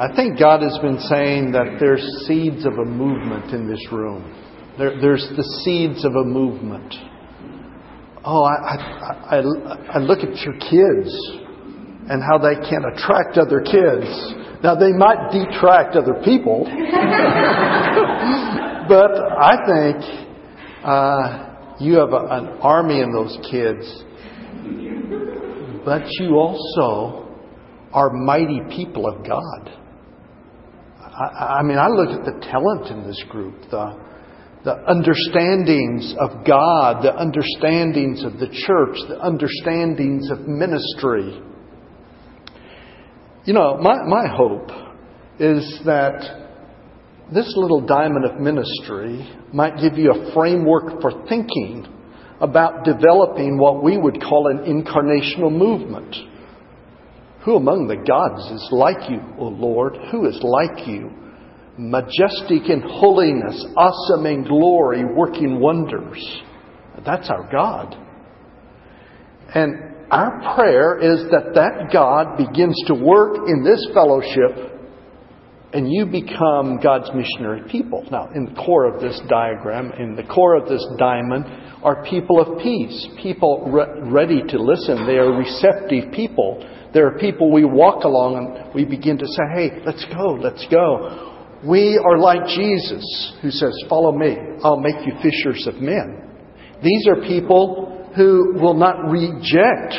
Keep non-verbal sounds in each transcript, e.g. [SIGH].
I think God has been saying that there's seeds of a movement in this room. There, there's the seeds of a movement. Oh, I, I, I, I look at your kids and how they can attract other kids. Now, they might detract other people, [LAUGHS] but I think uh, you have a, an army in those kids. But you also are mighty people of God. I, I mean, I look at the talent in this group, the, the understandings of God, the understandings of the church, the understandings of ministry. You know, my, my hope is that this little diamond of ministry might give you a framework for thinking about developing what we would call an incarnational movement. Who among the gods is like you, O Lord? Who is like you? Majestic in holiness, awesome in glory, working wonders. That's our God. And our prayer is that that God begins to work in this fellowship and you become God's missionary people. Now, in the core of this diagram, in the core of this diamond, are people of peace, people re- ready to listen. They are receptive people there are people we walk along and we begin to say, hey, let's go, let's go. We are like Jesus who says, follow me, I'll make you fishers of men. These are people who will not reject,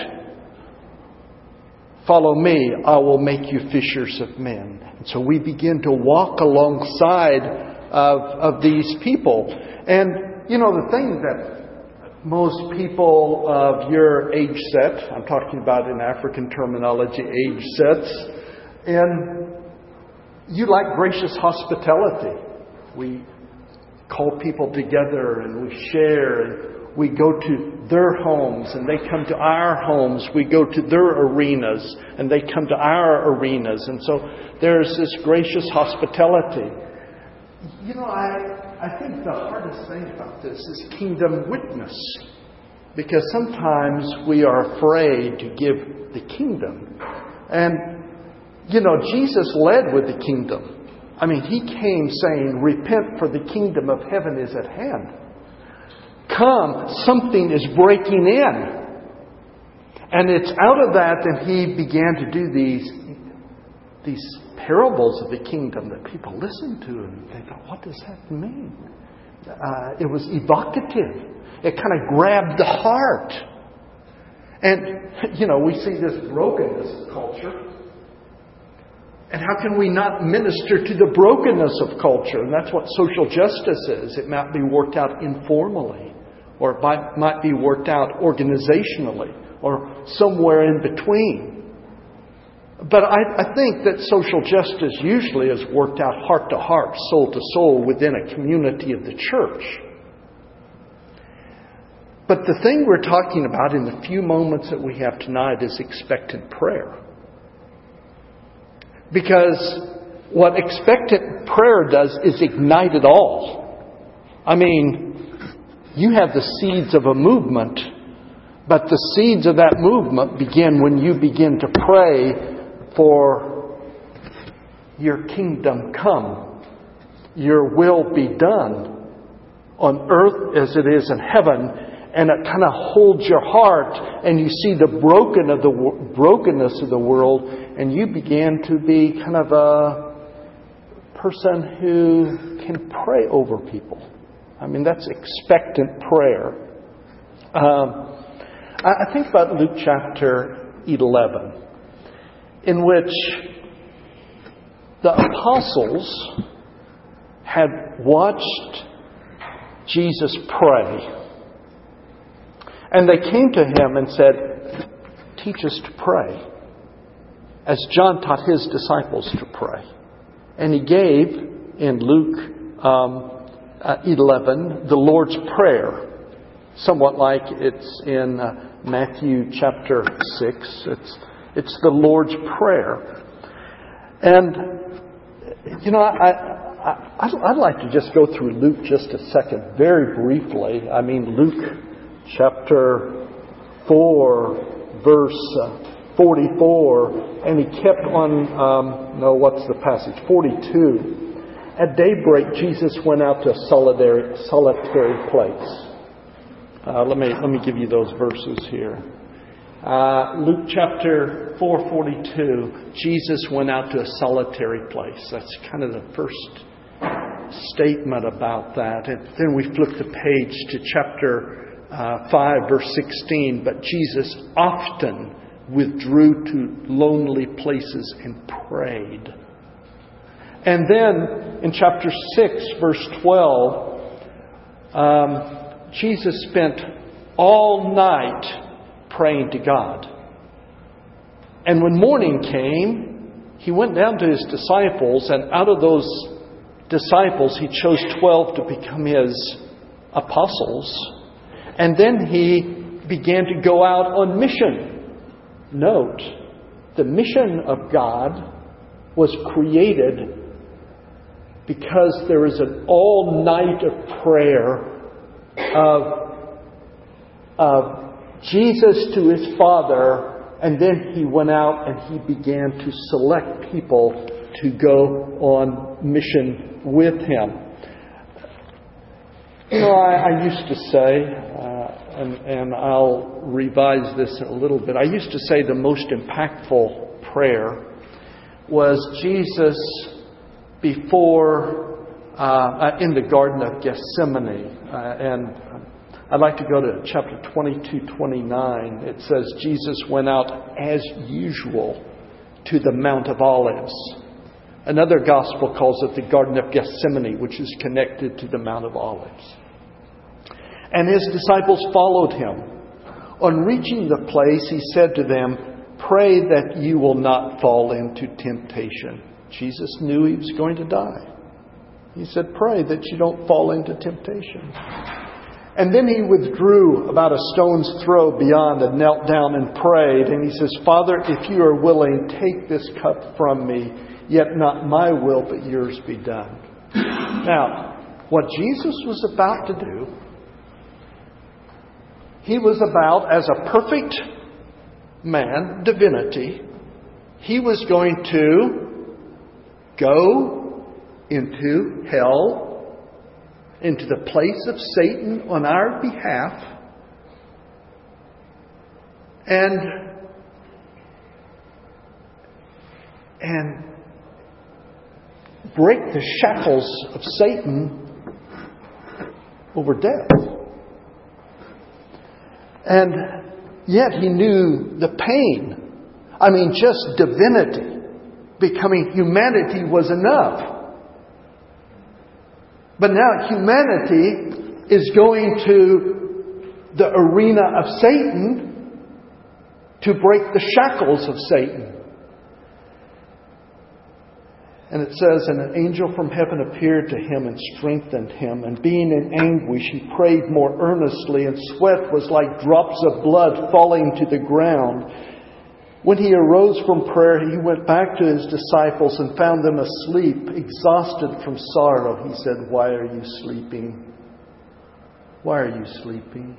follow me, I will make you fishers of men. And so we begin to walk alongside of, of these people. And, you know, the thing that most people of your age set, I'm talking about in African terminology, age sets, and you like gracious hospitality. We call people together and we share and we go to their homes and they come to our homes. We go to their arenas and they come to our arenas. And so there's this gracious hospitality. You know, I, I think the hardest thing about this is kingdom witness. Because sometimes we are afraid to give the kingdom. And, you know, Jesus led with the kingdom. I mean, he came saying, Repent, for the kingdom of heaven is at hand. Come, something is breaking in. And it's out of that that he began to do these, these parables of the kingdom that people listened to and they thought, what does that mean? Uh, it was evocative. It kind of grabbed the heart. And, you know, we see this brokenness of culture. And how can we not minister to the brokenness of culture? And that's what social justice is. It might be worked out informally, or it might, might be worked out organizationally, or somewhere in between. But I, I, think that social justice usually is worked out heart to heart, soul to soul within a community of the church. But the thing we're talking about in the few moments that we have tonight is expectant prayer. Because what expectant prayer does is ignite it all. I mean, you have the seeds of a movement, but the seeds of that movement begin when you begin to pray for your kingdom come, your will be done on earth as it is in heaven, and it kind of holds your heart, and you see the broken of the brokenness of the world, and you begin to be kind of a person who can pray over people. I mean, that's expectant prayer. Um, I think about Luke chapter 11 in which the apostles had watched Jesus pray. And they came to him and said, Teach us to pray, as John taught his disciples to pray. And he gave in Luke um, uh, 11 the Lord's Prayer, somewhat like it's in uh, Matthew chapter 6. It's it's the Lord's Prayer. And, you know, I, I, I'd, I'd like to just go through Luke just a second, very briefly. I mean, Luke chapter 4, verse 44, and he kept on, um, no, what's the passage? 42. At daybreak, Jesus went out to a solitary, solitary place. Uh, let, me, let me give you those verses here. Uh, Luke chapter 4:42, Jesus went out to a solitary place. That's kind of the first statement about that. And then we flip the page to chapter uh, 5, verse 16. But Jesus often withdrew to lonely places and prayed. And then in chapter 6, verse 12, um, Jesus spent all night praying to God. And when morning came, he went down to his disciples, and out of those disciples, he chose 12 to become his apostles. And then he began to go out on mission. Note, the mission of God was created because there is an all night of prayer of, of Jesus to his Father, and then he went out and he began to select people to go on mission with him. You know, I, I used to say, uh, and, and I'll revise this a little bit, I used to say the most impactful prayer was Jesus before uh, uh, in the Garden of Gethsemane. Uh, and I'd like to go to chapter 22, 29. It says, Jesus went out as usual to the Mount of Olives. Another gospel calls it the Garden of Gethsemane, which is connected to the Mount of Olives. And his disciples followed him. On reaching the place, he said to them, Pray that you will not fall into temptation. Jesus knew he was going to die. He said, Pray that you don't fall into temptation. And then he withdrew about a stone's throw beyond and knelt down and prayed. And he says, Father, if you are willing, take this cup from me, yet not my will, but yours be done. Now, what Jesus was about to do, he was about, as a perfect man, divinity, he was going to go into hell, into the place of Satan on our behalf, and and break the shackles of Satan over death. And yet he knew the pain. I mean, just divinity becoming humanity was enough. But now humanity is going to the arena of Satan to break the shackles of Satan. And it says, And an angel from heaven appeared to him and strengthened him. And being in anguish, he prayed more earnestly, and sweat was like drops of blood falling to the ground. When he arose from prayer, he went back to his disciples and found them asleep, exhausted from sorrow. He said, Why are you sleeping? Why are you sleeping?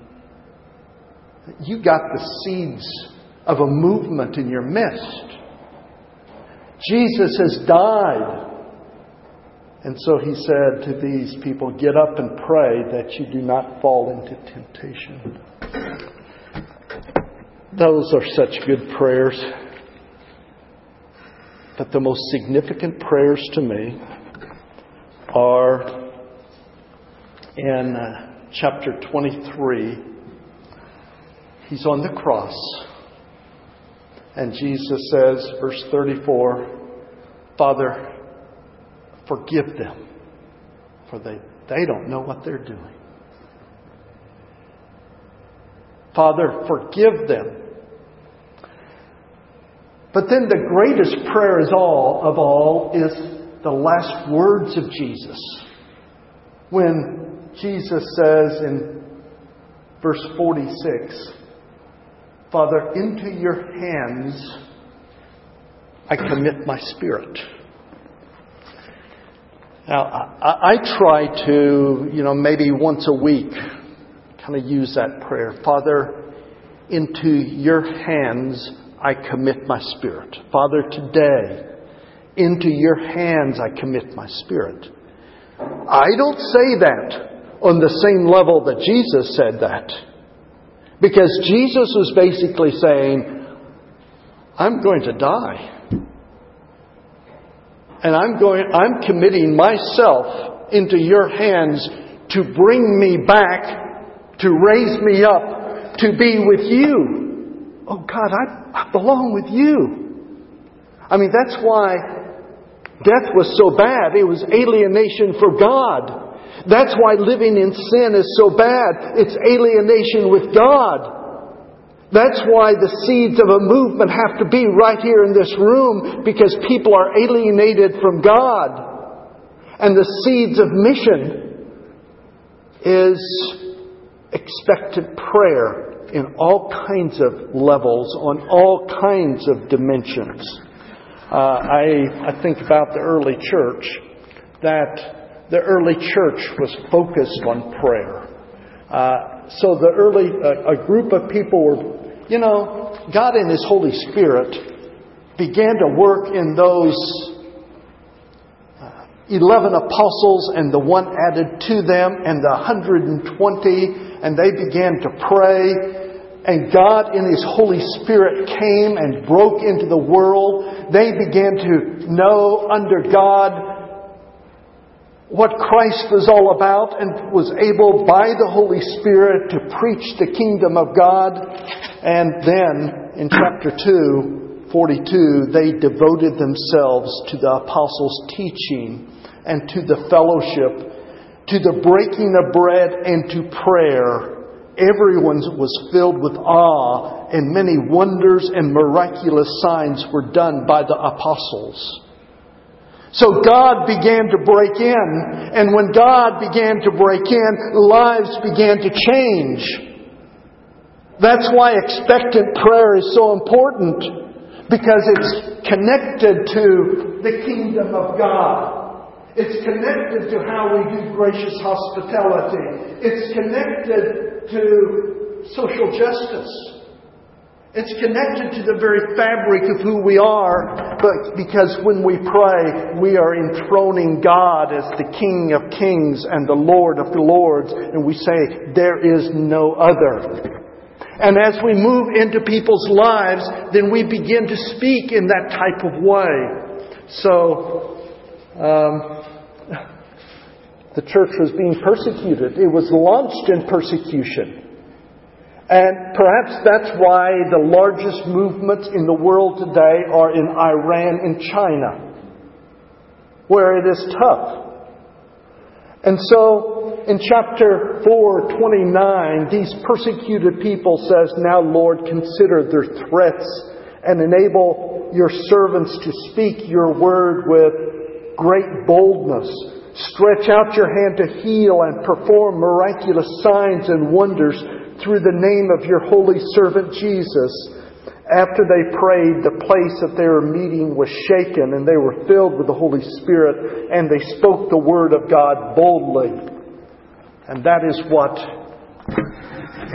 You got the seeds of a movement in your midst. Jesus has died. And so he said to these people, Get up and pray that you do not fall into temptation. Those are such good prayers. But the most significant prayers to me are in uh, chapter 23. He's on the cross. And Jesus says, verse 34, Father, forgive them, for they, they don't know what they're doing. Father, forgive them but then the greatest prayer is all of all is the last words of Jesus. When Jesus says in verse 46, Father, into your hands I commit my spirit. Now, I, I, try to, you know, maybe once a week kind of use that prayer. Father, into your hands I commit my spirit. Father, today, into your hands I commit my spirit. I don't say that on the same level that Jesus said that. Because Jesus was basically saying, I'm going to die. And I'm going, I'm committing myself into your hands to bring me back, to raise me up, to be with you. Oh God, I, I belong with you. I mean, that's why death was so bad. It was alienation for God. That's why living in sin is so bad. It's alienation with God. That's why the seeds of a movement have to be right here in this room because people are alienated from God. And the seeds of mission is expectant prayer in all kinds of levels, on all kinds of dimensions. Uh, I, I think about the early church that the early church was focused on prayer. Uh, so the early, uh, a group of people were, you know, God in His Holy Spirit began to work in those uh, 11 apostles and the one added to them and the 120 and they began to pray and God in His Holy Spirit came and broke into the world. They began to know under God what Christ was all about and was able by the Holy Spirit to preach the kingdom of God. And then in chapter 2, 42, they devoted themselves to the apostles' teaching and to the fellowship, to the breaking of bread and to prayer. Everyone was filled with awe, and many wonders and miraculous signs were done by the apostles. So God began to break in, and when God began to break in, lives began to change. That's why expectant prayer is so important, because it's connected to the kingdom of God. It's connected to how we do gracious hospitality. It's connected to social justice. It's connected to the very fabric of who we are, but because when we pray, we are enthroning God as the King of kings and the Lord of the lords, and we say, there is no other. And as we move into people's lives, then we begin to speak in that type of way. So, um, the church was being persecuted. It was launched in persecution. And perhaps that's why the largest movements in the world today are in Iran and China, where it is tough. And so in chapter 4, 29, these persecuted people says, Now Lord, consider their threats and enable your servants to speak your word with great boldness. Stretch out your hand to heal and perform miraculous signs and wonders through the name of your holy servant Jesus. After they prayed, the place that they were meeting was shaken, and they were filled with the Holy Spirit, and they spoke the word of God boldly. And that is what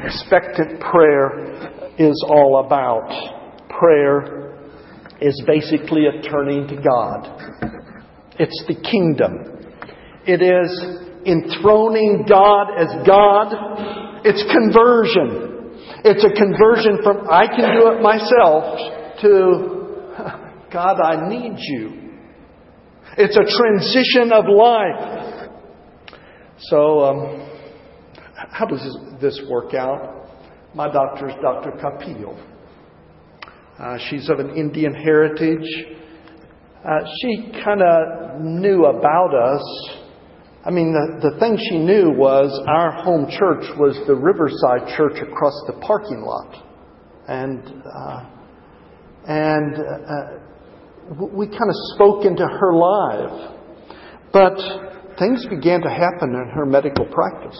expectant prayer is all about. Prayer is basically a turning to God. It's the kingdom. It is enthroning God as God it's conversion. It's a conversion from I can do it myself to [LAUGHS] God, I need you. It's a transition of life. So, um, how does this work out? My doctor is Dr. Kapil. Uh, she's of an Indian heritage. Uh, she kind of knew about us I mean, the, the thing she knew was our home church was the Riverside Church across the parking lot. And, uh, and uh, we kind of spoke into her life. But things began to happen in her medical practice.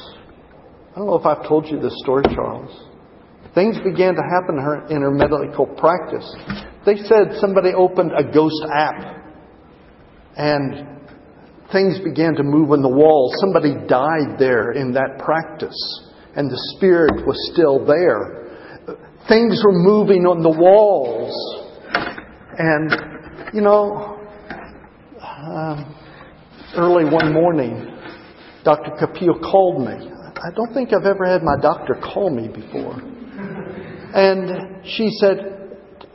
I don't know if I've told you this story, Charles. Things began to happen in her, in her medical practice. They said somebody opened a ghost app and things began to move on the wall. Somebody died there in that practice, and the Spirit was still there. things were moving on the walls. And, you know, um, early one morning, Dr. Kapil called me. I don't think I've ever had my doctor call me before. And she said,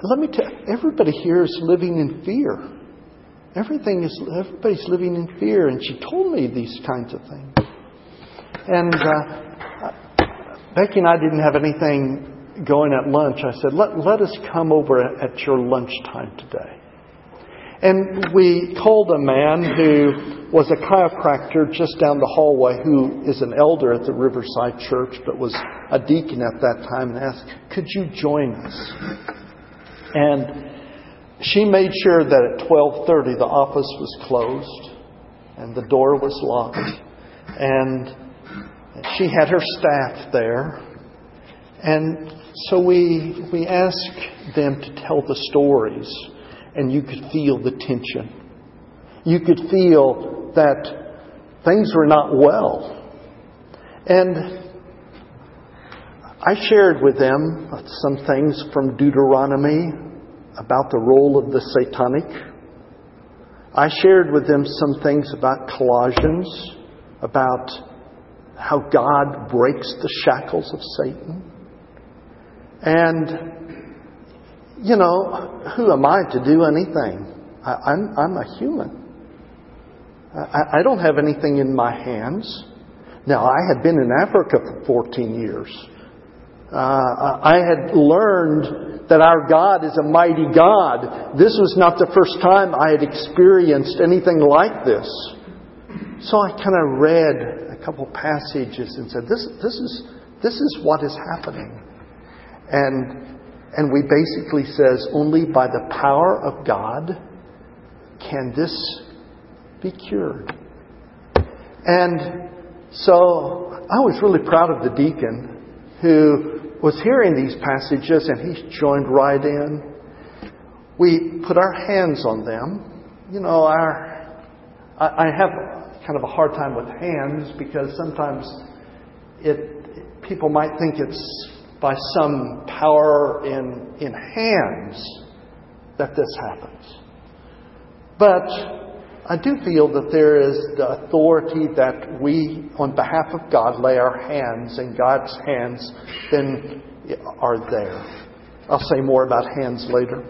Let me tell you, everybody here is living in fear. Everything is, everybody's living in fear. And she told me these kinds of things. And uh, Becky and I didn't have anything going at lunch. I said, let, let us come over at your lunchtime today. And we called a man who was a chiropractor just down the hallway who is an elder at the Riverside Church but was a deacon at that time and asked, Could you join us? And she made sure that at 12:30 the office was closed and the door was locked and she had her staff there. And so we we asked them to tell the stories and you could feel the tension. You could feel that things were not well. And I shared with them some things from Deuteronomy about the role of the satanic. I shared with them some things about Colossians, about how God breaks the shackles of Satan. And you know, who am I to do anything? I, am I'm, I'm a human. I, I don't have anything in my hands. Now, I had been in Africa for 14 years. Uh, I had learned that our God is a mighty God. This was not the first time I had experienced anything like this. So I kind of read a couple passages and said, this, this, is, this is what is happening. And and we basically says only by the power of God can this be cured. And so I was really proud of the deacon who was hearing these passages and he joined right in. We put our hands on them. You know, our I, I have kind of a hard time with hands because sometimes it people might think it's by some power in, in hands that this happens. But I do feel that there is the authority that we, on behalf of God, lay our hands, and God's hands then are there. I'll say more about hands later.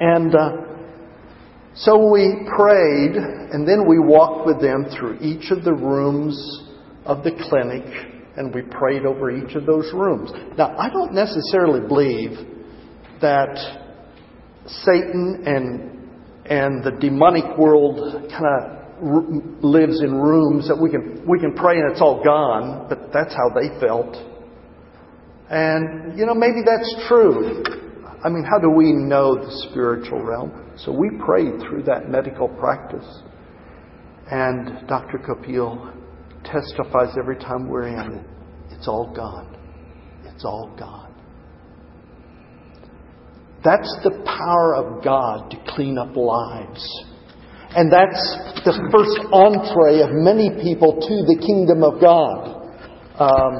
And uh, so we prayed, and then we walked with them through each of the rooms of the clinic and we prayed over each of those rooms. Now, I don't necessarily believe that Satan and and the demonic world kind of r- lives in rooms that we can we can pray and it's all gone, but that's how they felt. And you know, maybe that's true. I mean, how do we know the spiritual realm? So we prayed through that medical practice. And Dr. Kapil testifies every time we're in it. It's all gone. It's all gone. That's the power of God to clean up lives. And that's the first entree of many people to the kingdom of God. Um,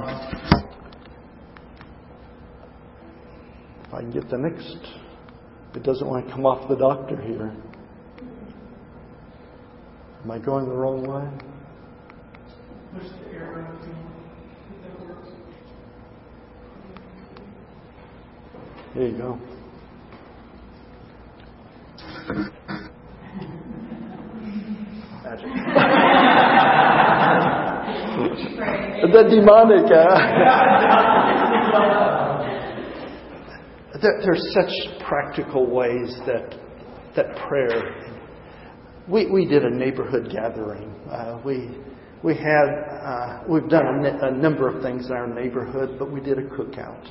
if I can get the next, it doesn't want to come off the doctor here. Am I going the wrong way? There you go. [LAUGHS] the demonic. Uh, [LAUGHS] there, there's such practical ways that that prayer. We we did a neighborhood gathering. Uh, we we had, uh, we've done a, a, number of things in our neighborhood, but we did a cookout.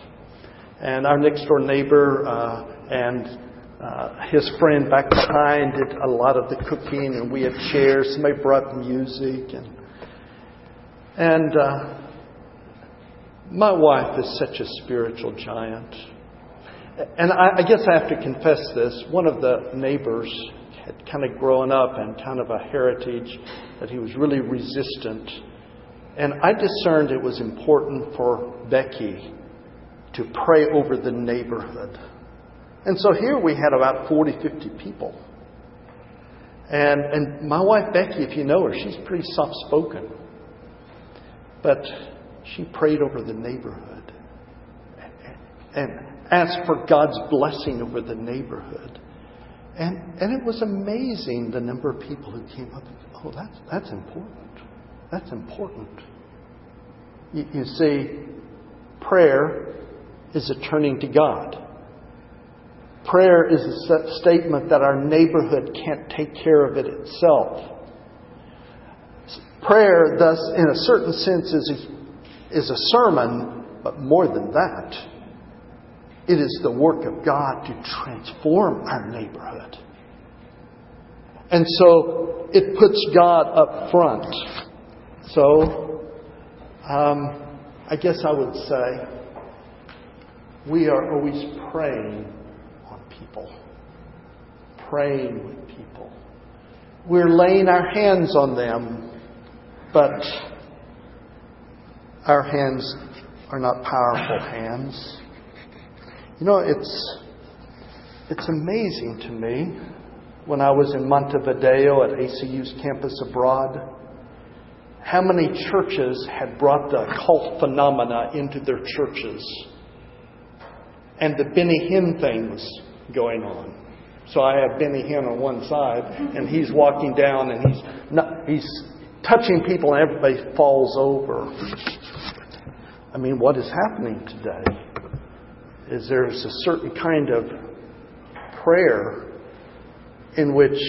And our next door neighbor uh, and uh, his friend back behind did a lot of the cooking, and we had chairs. Somebody brought music, and and uh, my wife is such a spiritual giant. And I, I guess I have to confess this. One of the neighbors had kind of grown up and kind of a heritage that he was really resistant. And I discerned it was important for Becky to pray over the neighborhood. And so here we had about 40, 50 people. And, and my wife, Becky, if you know her, she's pretty soft spoken. But she prayed over the neighborhood and asked for God's blessing over the neighborhood. And, and it was amazing the number of people who came up and said, Oh, that's, that's important. That's important. You, you see, prayer is a turning to God. Prayer is a statement that our neighborhood can't take care of it itself. Prayer, thus, in a certain sense, is a, is a sermon, but more than that, it is the work of God to transform our neighborhood. And so it puts God up front. So, um, I guess I would say we are always praying people, praying with people. We're laying our hands on them, but our hands are not powerful hands. You know, it's, it's amazing to me when I was in Montevideo at ACU's campus abroad how many churches had brought the cult phenomena into their churches. And the Benny Hinn thing was going on. So I have Benny Hinn on one side, and he's walking down, and he's not, he's touching people, and everybody falls over. I mean, what is happening today? is there's a certain kind of prayer in which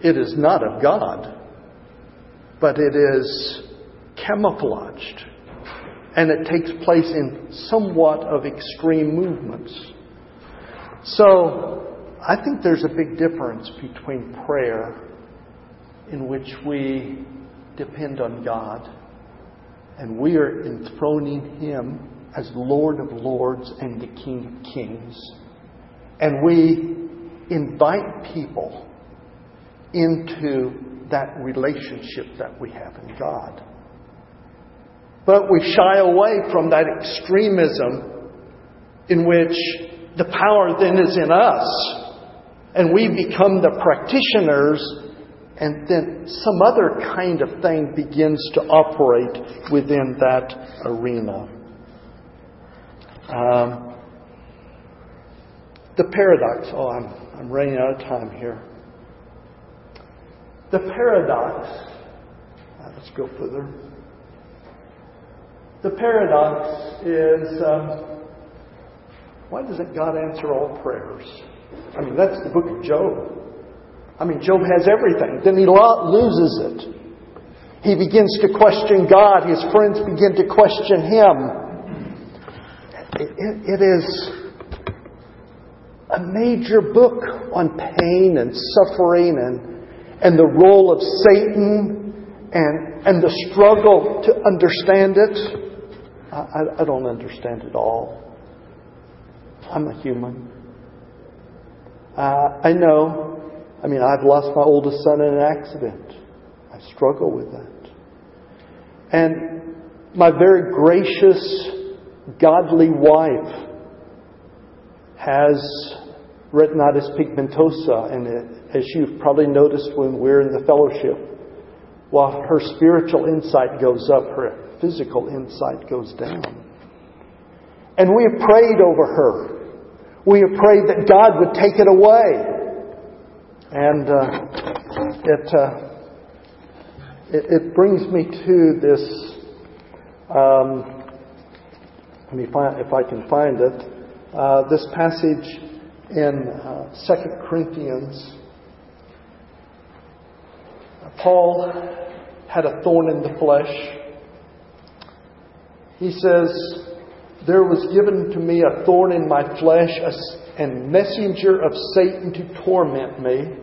it is not of God, but it is camouflaged. And it takes place in somewhat of extreme movements. So, I think there's a big difference between prayer, in which we depend on God and we are enthroning Him as Lord of Lords and the King of Kings. And we invite people into that relationship that we have in God. But we shy away from that extremism in which the power then is in us and we become the practitioners and then some other kind of thing begins to operate within that arena. Um, the paradox. Oh, I'm, I'm running out of time here. The paradox. Uh, let's go further. The paradox is um, why doesn't God answer all prayers? I mean, that's the book of Job. I mean, Job has everything. Then he loses it. He begins to question God. His friends begin to question him it, it is a major book on pain and suffering and, and the role of Satan and, and the struggle to understand it. I, I don't understand it all. I'm a human. Uh, I know. I mean, I've lost my oldest son in an accident. I struggle with that. And my very gracious godly wife has retinitis pigmentosa, and as you've probably noticed when we're in the fellowship, while her spiritual insight goes up, her physical insight goes down. And we have prayed over her. We have prayed that God would take it away. And uh, it, uh, it, it brings me to this um, let me find, if I can find it. Uh, this passage in uh, 2 Corinthians. Paul had a thorn in the flesh. He says, There was given to me a thorn in my flesh, and messenger of Satan to torment me.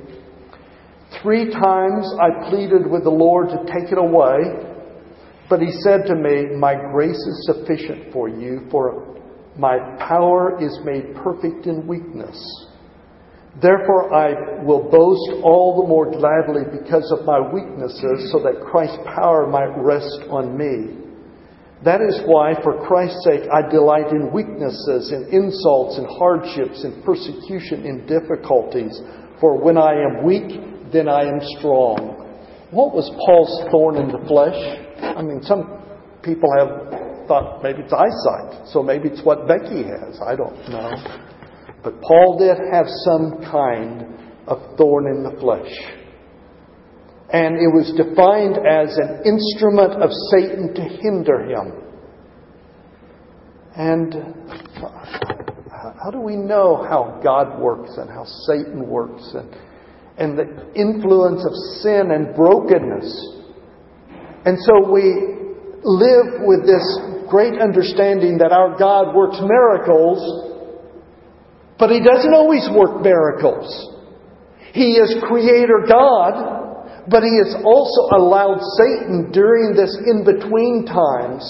Three times I pleaded with the Lord to take it away. But he said to me, My grace is sufficient for you, for my power is made perfect in weakness. Therefore, I will boast all the more gladly because of my weaknesses, so that Christ's power might rest on me. That is why, for Christ's sake, I delight in weaknesses, in insults, in hardships, in persecution, in difficulties. For when I am weak, then I am strong. What was Paul's thorn in the flesh? I mean, some people have thought maybe it's eyesight, so maybe it's what Becky has. I don't know. But Paul did have some kind of thorn in the flesh. And it was defined as an instrument of Satan to hinder him. And how do we know how God works and how Satan works and, and the influence of sin and brokenness? And so we live with this great understanding that our God works miracles, but He doesn't always work miracles. He is Creator God, but He has also allowed Satan during this in between times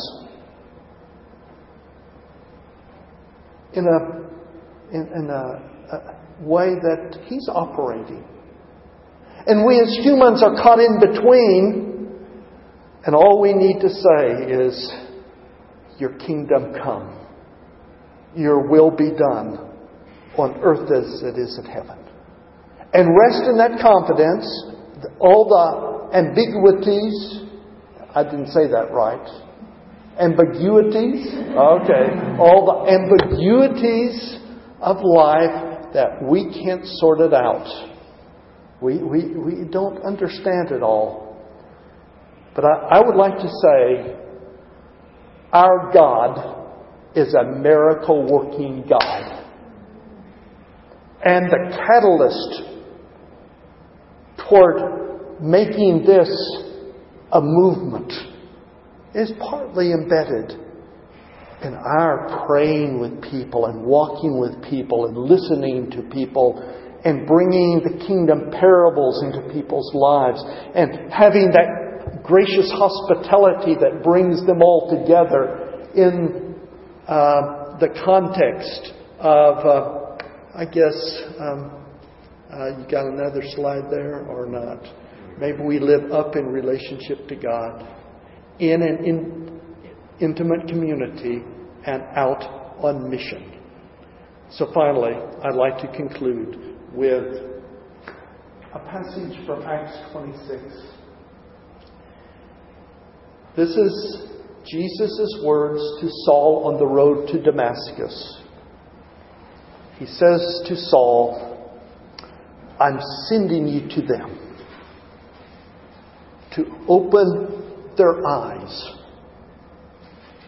in a, in, in a, a way that He's operating. And we as humans are caught in between, and all we need to say is, Your kingdom come, Your will be done on earth as it is in heaven. And rest in that confidence, all the ambiguities, I didn't say that right, ambiguities. Okay. All the ambiguities of life that we can't sort it out. We, we, we don't understand it all. But I, I would like to say our God is a miracle working God. And the catalyst toward making this a movement is partly embedded in our praying with people and walking with people and listening to people and bringing the kingdom parables into people's lives and having that gracious hospitality that brings them all together in uh, the context of, uh, I guess, um, uh, you got another slide there or not? Maybe we live up in relationship to God in an in, intimate community and out on mission. So finally, I'd like to conclude with a passage from Acts 26. This is Jesus' words to Saul on the road to Damascus. He says to Saul, I'm sending you to them to open their eyes,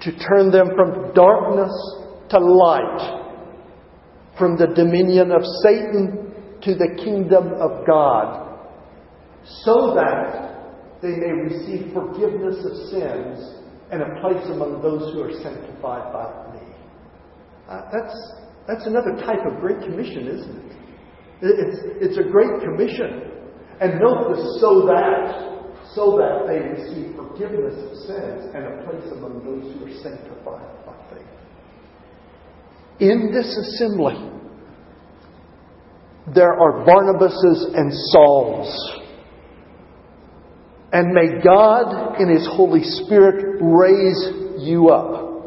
to turn them from darkness to light, from the dominion of Satan to the kingdom of God, so that they may receive forgiveness of sins and a place among those who are sanctified by me. Uh, that's, that's another type of Great Commission, isn't it? It's, it's a great commission. And note the so that so that they receive forgiveness of sins and a place among those who are sanctified by faith. In this assembly, there are Barnabases and Sauls. And may God, in His Holy Spirit, raise you up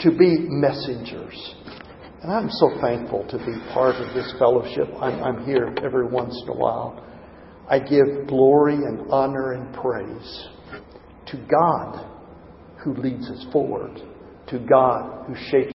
to be messengers. And I'm so thankful to be part of this fellowship. I'm, I'm here every once in a while. I give glory and honor and praise to God who leads us forward, to God who shapes